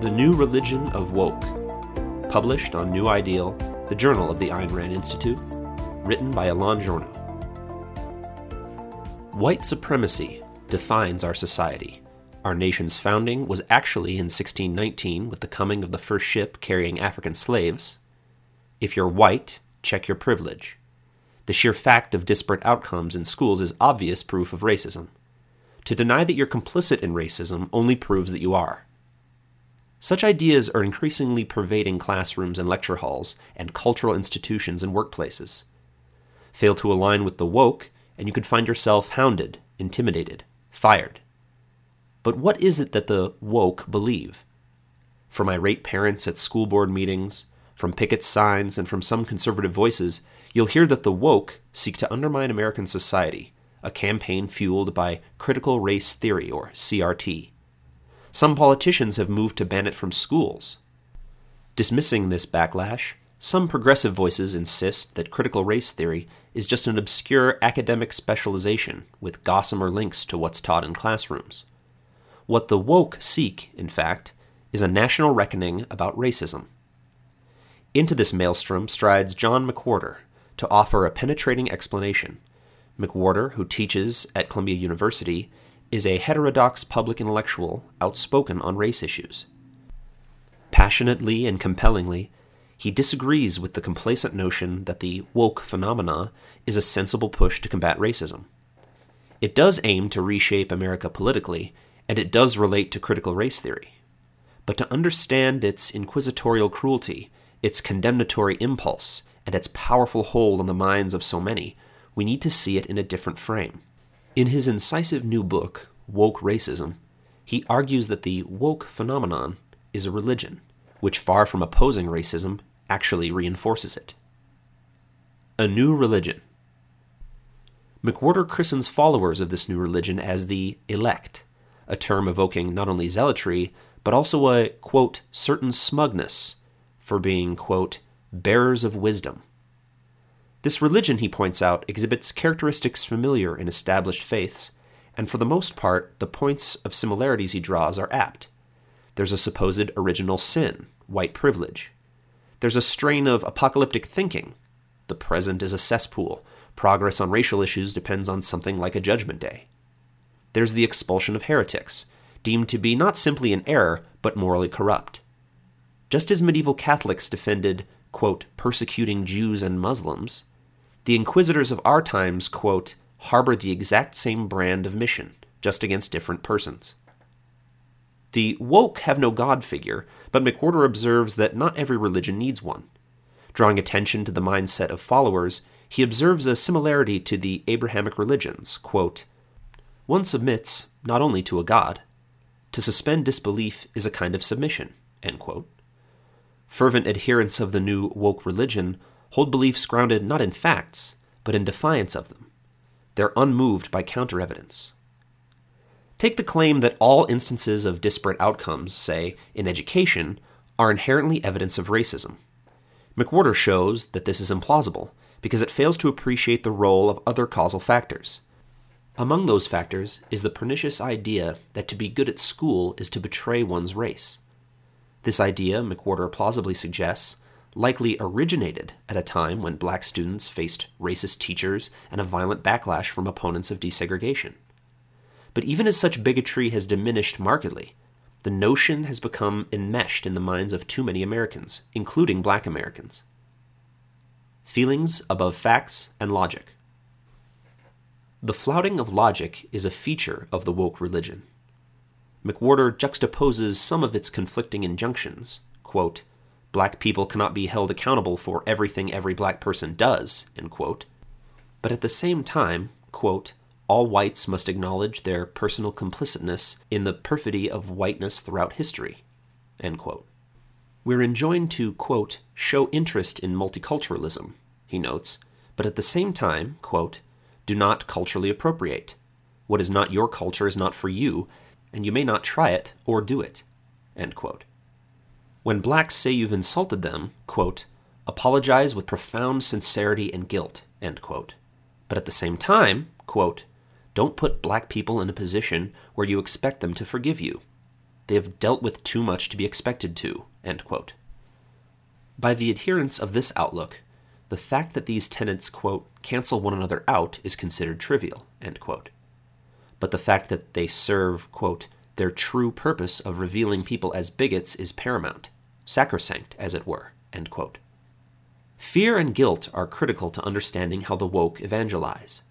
The New Religion of Woke, published on New Ideal, the journal of the Ayn Rand Institute, written by Elan Journo. White supremacy defines our society. Our nation's founding was actually in 1619 with the coming of the first ship carrying African slaves. If you're white, check your privilege. The sheer fact of disparate outcomes in schools is obvious proof of racism. To deny that you're complicit in racism only proves that you are. Such ideas are increasingly pervading classrooms and lecture halls and cultural institutions and workplaces. Fail to align with the woke, and you could find yourself hounded, intimidated, fired. But what is it that the woke believe? From irate parents at school board meetings, from picket signs, and from some conservative voices, you'll hear that the woke seek to undermine American society, a campaign fueled by critical race theory, or CRT. Some politicians have moved to ban it from schools. Dismissing this backlash, some progressive voices insist that critical race theory is just an obscure academic specialization with gossamer links to what's taught in classrooms. What the woke seek, in fact, is a national reckoning about racism. Into this maelstrom strides John McWhorter to offer a penetrating explanation. McWhorter, who teaches at Columbia University, is a heterodox public intellectual outspoken on race issues. Passionately and compellingly, he disagrees with the complacent notion that the woke phenomena is a sensible push to combat racism. It does aim to reshape America politically, and it does relate to critical race theory. But to understand its inquisitorial cruelty, its condemnatory impulse, and its powerful hold on the minds of so many, we need to see it in a different frame. In his incisive new book, Woke Racism, he argues that the woke phenomenon is a religion, which, far from opposing racism, actually reinforces it. A new religion. McWhorter christens followers of this new religion as the elect, a term evoking not only zealotry, but also a, quote, certain smugness for being, quote, bearers of wisdom. This religion, he points out, exhibits characteristics familiar in established faiths, and for the most part, the points of similarities he draws are apt. There's a supposed original sin, white privilege. There's a strain of apocalyptic thinking. The present is a cesspool. Progress on racial issues depends on something like a judgment day. There's the expulsion of heretics, deemed to be not simply an error, but morally corrupt. Just as medieval Catholics defended, quote, persecuting Jews and Muslims, the inquisitors of our times, quote, harbor the exact same brand of mission, just against different persons. The woke have no God figure, but McWhorter observes that not every religion needs one. Drawing attention to the mindset of followers, he observes a similarity to the Abrahamic religions. Quote, One submits not only to a God, to suspend disbelief is a kind of submission. Fervent adherents of the new woke religion hold beliefs grounded not in facts, but in defiance of them. They're unmoved by counter evidence. Take the claim that all instances of disparate outcomes, say, in education, are inherently evidence of racism. McWhorter shows that this is implausible because it fails to appreciate the role of other causal factors. Among those factors is the pernicious idea that to be good at school is to betray one's race. This idea, McWhorter plausibly suggests, likely originated at a time when black students faced racist teachers and a violent backlash from opponents of desegregation. But even as such bigotry has diminished markedly, the notion has become enmeshed in the minds of too many Americans, including black Americans. Feelings above facts and logic. The flouting of logic is a feature of the woke religion. McWhorter juxtaposes some of its conflicting injunctions. Quote, black people cannot be held accountable for everything every black person does, But at the same time, quote, all whites must acknowledge their personal complicitness in the perfidy of whiteness throughout history. End quote. We're enjoined to, quote, show interest in multiculturalism, he notes, but at the same time, quote, do not culturally appropriate. What is not your culture is not for you, and you may not try it or do it. End quote. When blacks say you've insulted them, quote, apologize with profound sincerity and guilt, end quote. But at the same time, quote, don't put black people in a position where you expect them to forgive you. they have dealt with too much to be expected to. end quote. By the adherents of this outlook, the fact that these tenets, quote, cancel one another out is considered trivial, end quote. But the fact that they serve, quote, their true purpose of revealing people as bigots is paramount, sacrosanct, as it were, Fear and guilt are critical to understanding how the woke evangelize.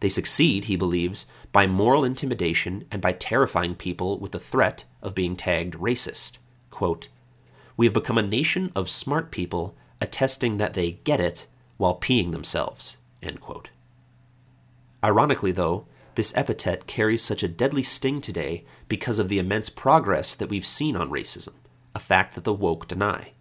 They succeed, he believes, by moral intimidation and by terrifying people with the threat of being tagged racist. Quote, we have become a nation of smart people attesting that they get it while peeing themselves. Ironically, though, this epithet carries such a deadly sting today because of the immense progress that we've seen on racism, a fact that the woke deny.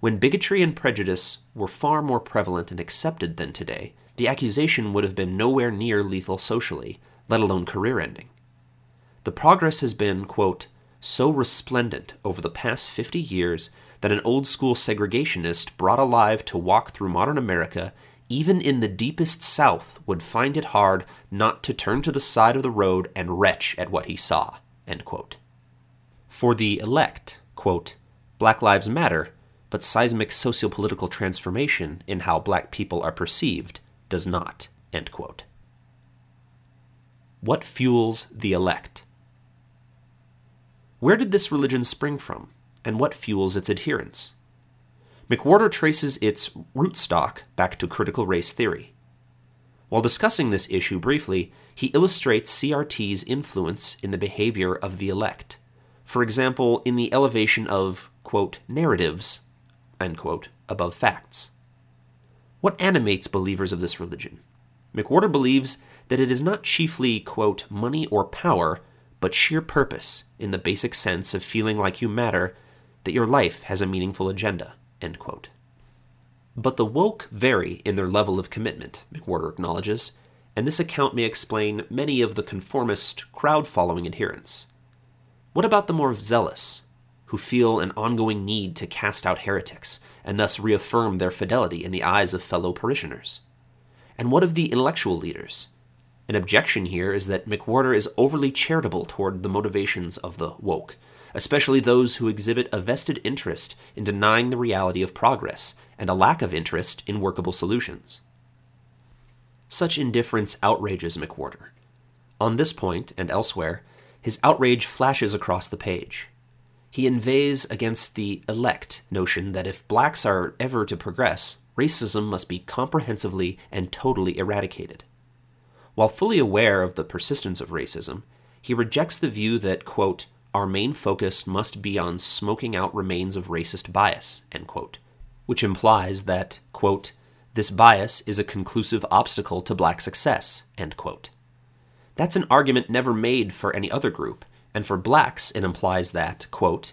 When bigotry and prejudice were far more prevalent and accepted than today, the accusation would have been nowhere near lethal socially, let alone career ending. The progress has been, quote, so resplendent over the past 50 years that an old school segregationist brought alive to walk through modern America, even in the deepest South, would find it hard not to turn to the side of the road and retch at what he saw. For the elect, quote, Black Lives Matter but seismic sociopolitical transformation in how black people are perceived does not. What fuels the elect? Where did this religion spring from, and what fuels its adherents? McWhorter traces its rootstock back to critical race theory. While discussing this issue briefly, he illustrates CRT's influence in the behavior of the elect. For example, in the elevation of, quote, narratives above facts. What animates believers of this religion? McWhorter believes that it is not chiefly, quote, money or power, but sheer purpose in the basic sense of feeling like you matter, that your life has a meaningful agenda, end quote. But the woke vary in their level of commitment, McWhorter acknowledges, and this account may explain many of the conformist, crowd following adherents. What about the more zealous, who feel an ongoing need to cast out heretics and thus reaffirm their fidelity in the eyes of fellow parishioners? And what of the intellectual leaders? An objection here is that McWhorter is overly charitable toward the motivations of the woke, especially those who exhibit a vested interest in denying the reality of progress and a lack of interest in workable solutions. Such indifference outrages McWhorter. On this point and elsewhere, his outrage flashes across the page he inveighs against the elect notion that if blacks are ever to progress, racism must be comprehensively and totally eradicated. While fully aware of the persistence of racism, he rejects the view that, quote, our main focus must be on smoking out remains of racist bias, quote, which implies that, quote, this bias is a conclusive obstacle to black success, That's an argument never made for any other group, and for blacks, it implies that, quote,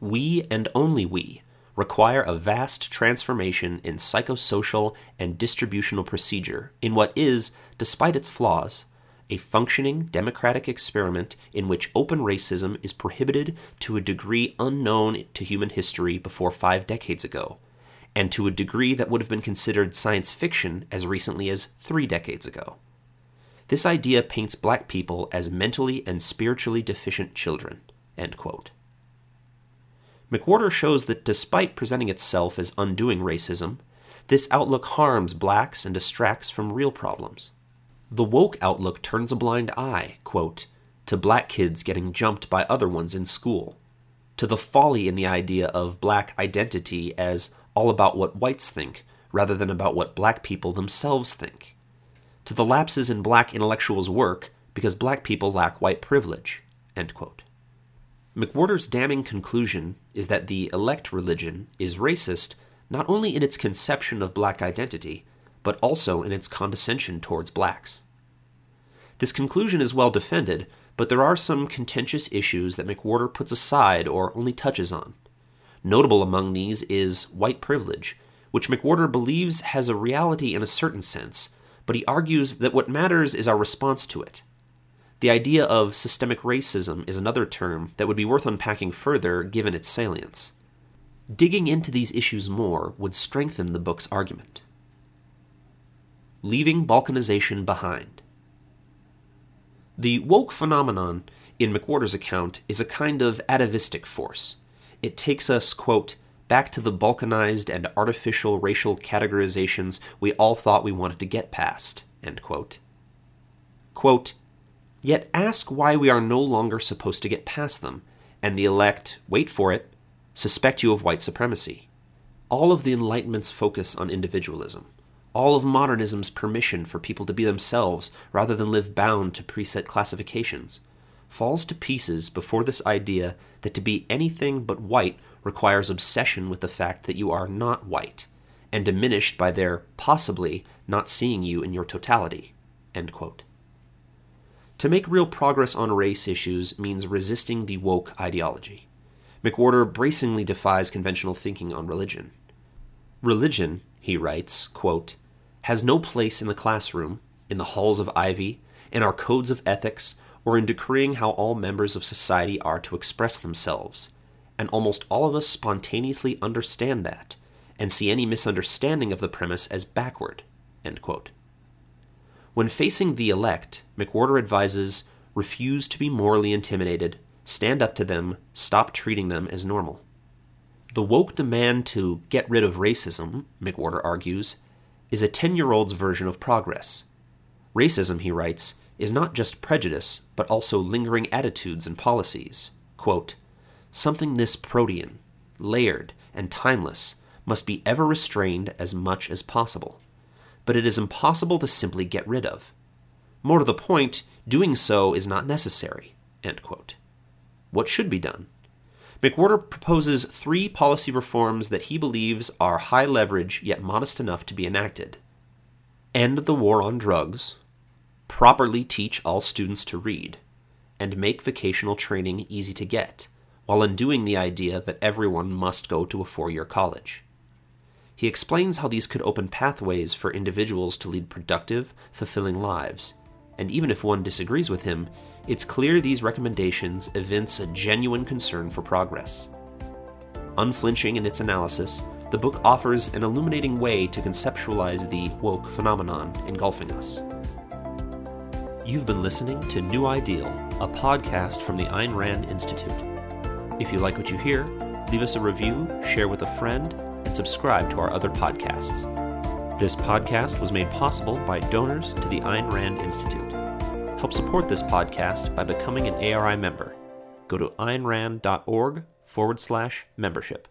we and only we require a vast transformation in psychosocial and distributional procedure in what is, despite its flaws, a functioning democratic experiment in which open racism is prohibited to a degree unknown to human history before five decades ago, and to a degree that would have been considered science fiction as recently as three decades ago. This idea paints black people as mentally and spiritually deficient children. McWhorter shows that despite presenting itself as undoing racism, this outlook harms blacks and distracts from real problems. The woke outlook turns a blind eye, quote, to black kids getting jumped by other ones in school, to the folly in the idea of black identity as all about what whites think rather than about what black people themselves think to the lapses in black intellectuals' work because black people lack white privilege. McWhorter's damning conclusion is that the elect religion is racist not only in its conception of black identity, but also in its condescension towards blacks. This conclusion is well defended, but there are some contentious issues that McWhorter puts aside or only touches on. Notable among these is white privilege, which McWhorter believes has a reality in a certain sense, but he argues that what matters is our response to it. The idea of systemic racism is another term that would be worth unpacking further given its salience. Digging into these issues more would strengthen the book's argument. Leaving Balkanization Behind. The woke phenomenon in McWhorter's account, is a kind of atavistic force. It takes us, quote, back to the balkanized and artificial racial categorizations we all thought we wanted to get past, end quote. Quote, Yet ask why we are no longer supposed to get past them, and the elect, wait for it, suspect you of white supremacy. All of the Enlightenment's focus on individualism, all of modernism's permission for people to be themselves rather than live bound to preset classifications, falls to pieces before this idea that to be anything but white requires obsession with the fact that you are not white, and diminished by their possibly not seeing you in your totality. To make real progress on race issues means resisting the woke ideology. McWhorter bracingly defies conventional thinking on religion. Religion, he writes, quote, has no place in the classroom, in the halls of ivy, in our codes of ethics, or in decreeing how all members of society are to express themselves. And almost all of us spontaneously understand that, and see any misunderstanding of the premise as backward. When facing the elect, McWhorter advises refuse to be morally intimidated, stand up to them, stop treating them as normal. The woke demand to get rid of racism, McWhorter argues, is a 10 year old's version of progress. Racism, he writes, is not just prejudice, but also lingering attitudes and policies. Quote, Something this protean, layered, and timeless must be ever restrained as much as possible. But it is impossible to simply get rid of. More to the point, doing so is not necessary. What should be done? McWhorter proposes three policy reforms that he believes are high leverage yet modest enough to be enacted. End the war on drugs, properly teach all students to read, and make vocational training easy to get, while undoing the idea that everyone must go to a four year college. He explains how these could open pathways for individuals to lead productive, fulfilling lives, and even if one disagrees with him, it's clear these recommendations evince a genuine concern for progress. Unflinching in its analysis, the book offers an illuminating way to conceptualize the woke phenomenon engulfing us. You've been listening to New Ideal, a podcast from the Ayn Rand Institute. If you like what you hear, leave us a review, share with a friend, and subscribe to our other podcasts. This podcast was made possible by donors to the Ayn Rand Institute. Help support this podcast by becoming an ARI member. Go to aynrand.org forward slash membership.